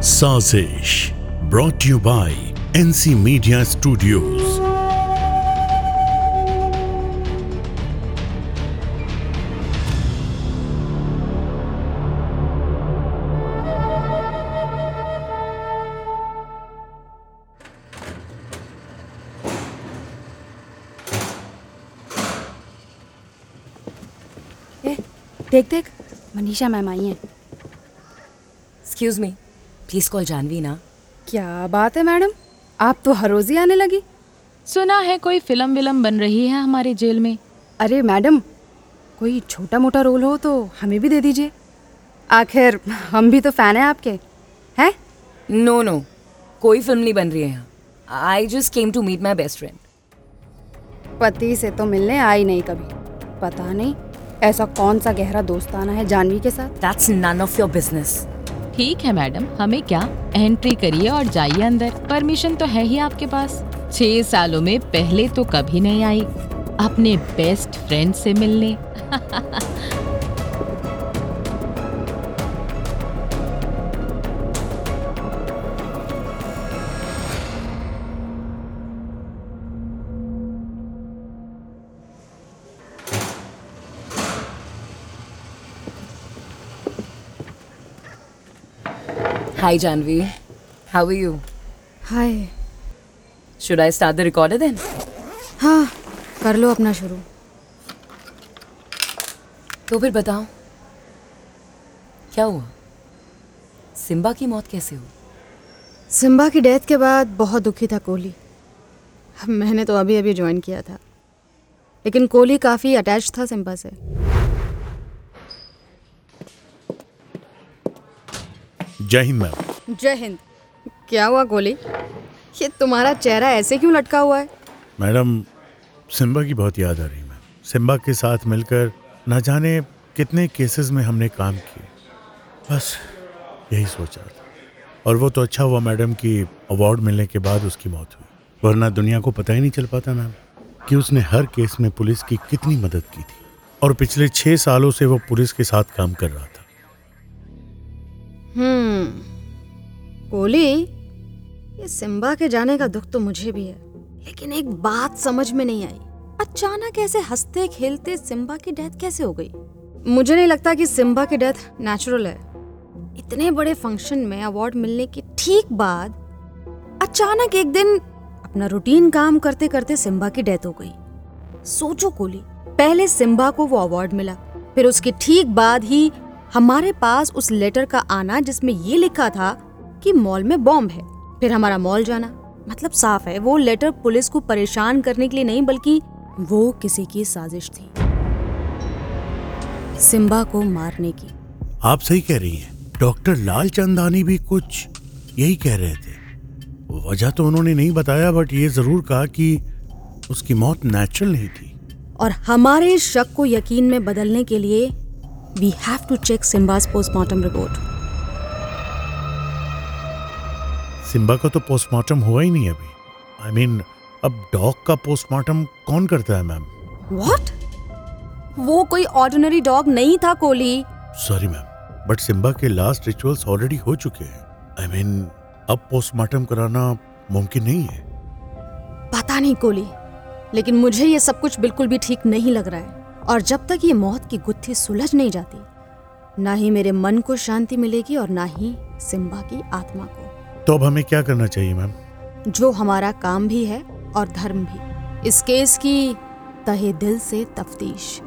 Sazish, brought to you by NC Media Studios. Eh, देख देख Manisha ma'am आई हैं excuse me please call Janvi ना क्या बात है मैडम आप तो हर रोज ही आने लगी सुना है कोई फिल्म विलम बन रही है हमारे जेल में अरे मैडम कोई छोटा मोटा रोल हो तो हमें भी दे दीजिए आखिर हम भी तो फैन हैं आपके हैं नो नो कोई फिल्म नहीं बन रही है यहाँ I just came to meet my best friend पति से तो मिलने आई नहीं कभी पता नहीं ऐसा कौन सा गहरा दोस्ताना है जानवी के साथ that's none of your business ठीक है मैडम हमें क्या एंट्री करिए और जाइए अंदर परमिशन तो है ही आपके पास छह सालों में पहले तो कभी नहीं आई अपने बेस्ट फ्रेंड से मिलने Hi, Janvi. How are you? Hi. Should I start the recorder then? हाँ कर लो अपना शुरू तो फिर बताओ क्या हुआ सिम्बा की मौत कैसे हुई सिम्बा की डेथ के बाद बहुत दुखी था कोहली मैंने तो अभी अभी ज्वाइन किया था लेकिन कोहली काफ़ी अटैच था सिम्बा से जय हिंद मैम जय हिंद क्या हुआ गोली ये तुम्हारा चेहरा ऐसे क्यों लटका हुआ है मैडम सिम्बा की बहुत याद आ रही मैम सिम्बा के साथ मिलकर ना जाने कितने केसेस में हमने काम किए बस यही सोचा था और वो तो अच्छा हुआ मैडम कि अवार्ड मिलने के बाद उसकी मौत हुई वरना दुनिया को पता ही नहीं चल पाता मैम कि उसने हर केस में पुलिस की कितनी मदद की थी और पिछले छः सालों से वो पुलिस के साथ काम कर रहा था हम्म कोली ये सिम्बा के जाने का दुख तो मुझे भी है लेकिन एक बात समझ में नहीं आई अचानक ऐसे हंसते खेलते सिम्बा की डेथ कैसे हो गई मुझे नहीं लगता कि सिम्बा की डेथ नेचुरल है इतने बड़े फंक्शन में अवार्ड मिलने के ठीक बाद अचानक एक दिन अपना रूटीन काम करते करते सिम्बा की डेथ हो गई सोचो कोली पहले सिम्बा को वो अवार्ड मिला फिर उसके ठीक बाद ही हमारे पास उस लेटर का आना जिसमें ये लिखा था कि मॉल में बॉम्ब है फिर हमारा मॉल जाना मतलब साफ है वो लेटर पुलिस को परेशान करने के लिए नहीं बल्कि वो किसी की साजिश थी सिम्बा को मारने की आप सही कह रही हैं डॉक्टर लाल चंदानी भी कुछ यही कह रहे थे वजह तो उन्होंने नहीं बताया बट ये जरूर कहा कि उसकी मौत नेचुरल नहीं थी और हमारे शक को यकीन में बदलने के लिए We have to check Simba's postmortem report. Simba का तो पोस्टमार्टम हुआ ही नहीं अभी आई I मीन mean, अब डॉग का पोस्टमार्टम कौन करता है मैम What? वो कोई ऑर्डिनरी डॉग नहीं था Kohli sorry ma'am but Simba के लास्ट रिचुअल्स ऑलरेडी हो चुके हैं आई I मीन mean, अब पोस्टमार्टम कराना मुमकिन नहीं है पता नहीं कोहली लेकिन मुझे ये सब कुछ बिल्कुल भी ठीक नहीं लग रहा है और जब तक ये मौत की गुत्थी सुलझ नहीं जाती ना ही मेरे मन को शांति मिलेगी और ना ही सिम्बा की आत्मा को तो अब हमें क्या करना चाहिए मैम जो हमारा काम भी है और धर्म भी इस केस की तहे दिल से तफ्तीश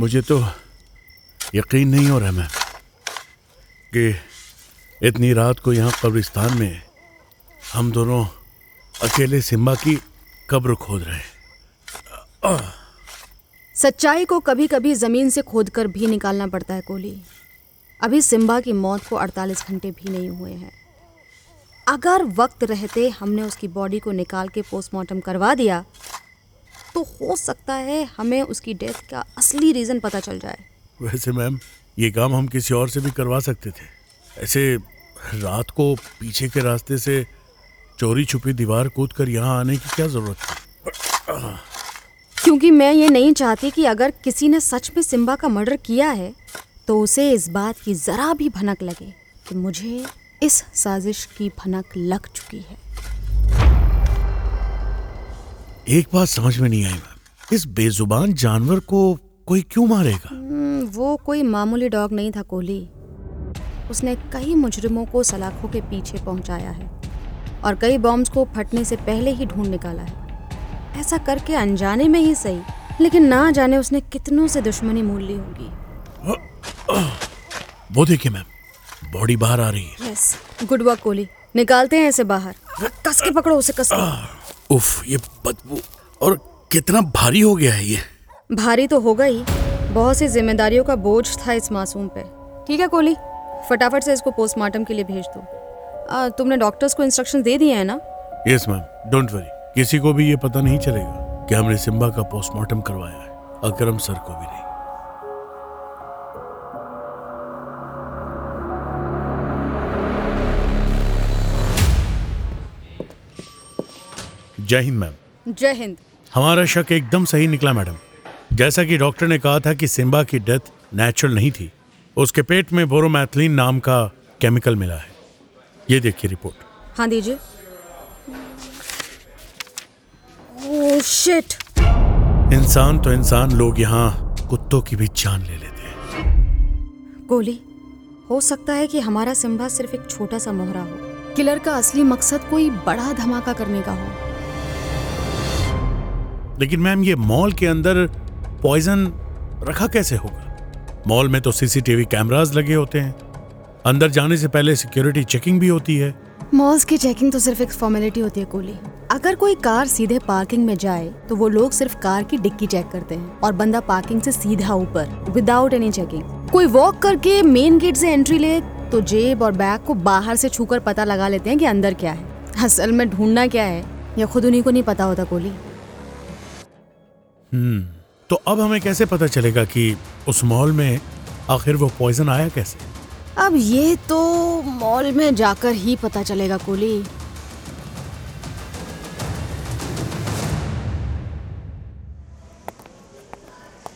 मुझे तो यकीन नहीं हो रहा मैं कि इतनी रात को यहाँ कब्रिस्तान में हम दोनों अकेले सिम्बा की कब्र खोद रहे सच्चाई को कभी कभी जमीन से खोदकर भी निकालना पड़ता है कोहली अभी सिम्बा की मौत को 48 घंटे भी नहीं हुए हैं अगर वक्त रहते हमने उसकी बॉडी को निकाल के पोस्टमार्टम करवा दिया तो हो सकता है हमें उसकी डेथ का असली रीज़न पता चल जाए वैसे मैम ये काम हम किसी और से भी करवा सकते थे ऐसे रात को पीछे के रास्ते से चोरी छुपी दीवार कूद कर यहाँ आने की क्या ज़रूरत थी क्योंकि मैं ये नहीं चाहती कि अगर किसी ने सच में सिम्बा का मर्डर किया है तो उसे इस बात की ज़रा भी भनक लगे कि मुझे इस साजिश की भनक लग चुकी है एक बात समझ में नहीं आई मैम इस बेजुबान जानवर को कोई क्यों मारेगा हम्म, वो कोई मामूली डॉग नहीं था कोहली उसने कई मुजरिमों को सलाखों के पीछे पहुंचाया है और कई बॉम्ब्स को फटने से पहले ही ढूंढ निकाला है ऐसा करके अनजाने में ही सही लेकिन ना जाने उसने कितनों से दुश्मनी मोल ली होगी वो देखिए मैम बॉडी बाहर आ रही है यस गुड वर्क कोहली निकालते हैं इसे बाहर कस के पकड़ो उसे कस के ah. उफ ये बदबू और कितना भारी हो गया है ये भारी तो होगा ही बहुत सी जिम्मेदारियों का बोझ था इस मासूम पे ठीक है कोहली फटाफट से इसको पोस्टमार्टम के लिए भेज दो आ, तुमने डॉक्टर्स को इंस्ट्रक्शन दे दिए हैं ना यस मैम डोंट वरी किसी को भी ये पता नहीं चलेगा कि हमने सिम्बा का पोस्टमार्टम करवाया है अकरम सर को भी नहीं जय हिंद मैम जय हिंद हमारा शक एकदम सही निकला मैडम जैसा कि डॉक्टर ने कहा था कि सिम्बा की डेथ नेचुरल नहीं थी उसके पेट में बोरोमैथिलीन नाम का केमिकल मिला है ये देखिए रिपोर्ट हाँ दीजिए शिट इंसान तो इंसान लोग यहाँ कुत्तों की भी जान ले लेते हैं गोली हो सकता है कि हमारा सिम्बा सिर्फ एक छोटा सा मोहरा हो किलर का असली मकसद कोई बड़ा धमाका करने का हो लेकिन मैम ये मॉल के अंदर पॉइजन रखा कैसे होगा मॉल में तो सीसीटीवी कैमरास लगे होते हैं अंदर जाने से पहले सिक्योरिटी चेकिंग भी होती है मॉल्स की चेकिंग तो सिर्फ एक फॉर्मेलिटी होती है कोली अगर कोई कार सीधे पार्किंग में जाए तो वो लोग सिर्फ कार की डिक्की चेक करते हैं और बंदा पार्किंग से सीधा ऊपर विदाउट एनी चेकिंग कोई वॉक करके मेन गेट से एंट्री ले तो जेब और बैग को बाहर से छूकर पता लगा लेते हैं कि अंदर क्या है असल में ढूंढना क्या है यह खुद उन्हीं को नहीं पता होता कोली हम्म। तो अब हमें कैसे पता चलेगा कि उस मॉल में आखिर वो पॉइजन आया कैसे अब ये तो मॉल में जाकर ही पता चलेगा कोली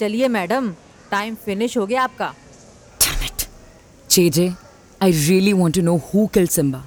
चलिए मैडम टाइम फिनिश हो गया आपका जे I really want to know who kill Simba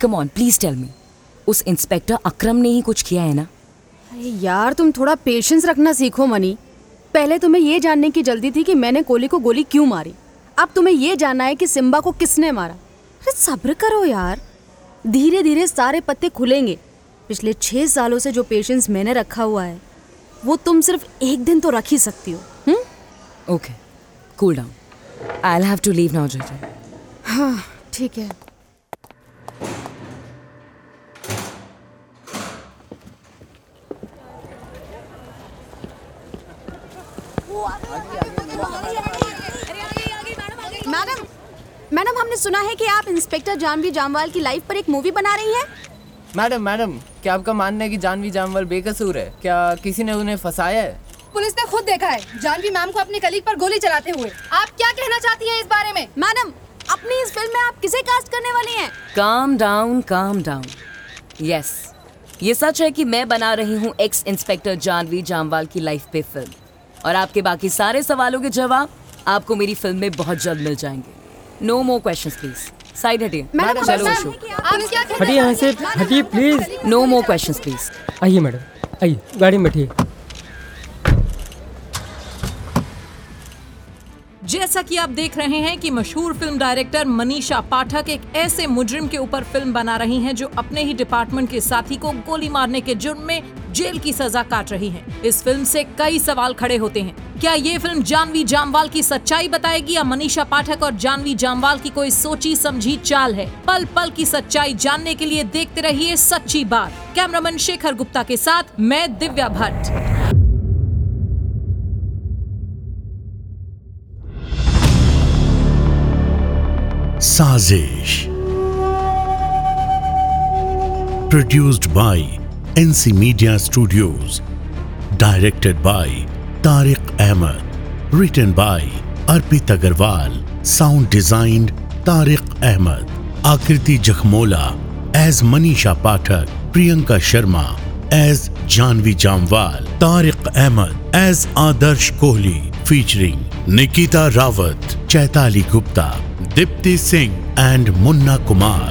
come on please tell me उस इंस्पेक्टर अक्रम ने ही कुछ किया है ना अरे यार तुम थोड़ा पेशेंस रखना सीखो मनी पहले तुम्हें ये जानने की जल्दी थी कि मैंने कोली को गोली क्यों मारी अब तुम्हें ये जानना है कि सिम्बा को किसने मारा अरे सब्र करो यार धीरे धीरे सारे पत्ते खुलेंगे पिछले छः सालों से जो पेशेंस मैंने रखा हुआ है वो तुम सिर्फ एक दिन तो रख ही सकती हो okay cool down I have to leave now हाँ ठीक है कि आप इंस्पेक्टर जानवी जामवाल की लाइफ पर एक मूवी बना रही हैं? मैडम मैडम क्या आपका मानना है कि जानवी जामवाल बेकसूर है क्या किसी ने उन्हें फंसाया है पुलिस ने खुद देखा है जानवी मैम को अपने कलीग पर गोली चलाते हुए आप क्या कहना चाहती हैं इस बारे में मैडम अपनी इस फिल्म में आप किसे कास्ट करने वाली हैं calm down calm down yes ये सच है कि मैं बना रही हूँ एक्स इंस्पेक्टर जानवी जामवाल की लाइफ पे फिल्म और आपके बाकी सारे सवालों के जवाब आपको मेरी फिल्म में बहुत जल्द मिल जाएंगे no more question please side हटिए चलो अशोक हटिए यहाँ से हटिए please no more question please आइए मैडम आइए गाड़ी में बैठिए जैसा कि आप देख रहे हैं कि मशहूर फिल्म डायरेक्टर मनीषा पाठक एक ऐसे मुजरिम के ऊपर फिल्म बना रही हैं जो अपने ही डिपार्टमेंट के साथी को गोली मारने के जुर्म में जेल की सजा काट रही हैं। इस फिल्म से कई सवाल खड़े होते हैं क्या ये फिल्म जानवी जामवाल की सच्चाई बताएगी या मनीषा पाठक और जानवी जामवाल की कोई सोची समझी चाल है पल पल की सच्चाई जानने के लिए देखते रहिए सच्ची बात कैमरामैन शेखर गुप्ता के साथ मैं Divya Bhatt Sazish, produced by NC Media Studios, directed by Tariq Ahmed, written by Arpit Agarwal, sound designed Tariq Ahmed, Akriti Jakhmola as Manisha Pathak, Priyanka Sharma as Janvi Jamwal, Tariq Ahmed as Adarsh Kohli, featuring Nikita Rawat, Chaitali Gupta, Deepti Singh and Munna Kumar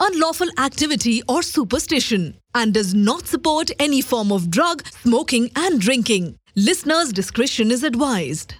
unlawful activity or superstition and does not support any form of drug, smoking and drinking. Listeners' discretion is advised.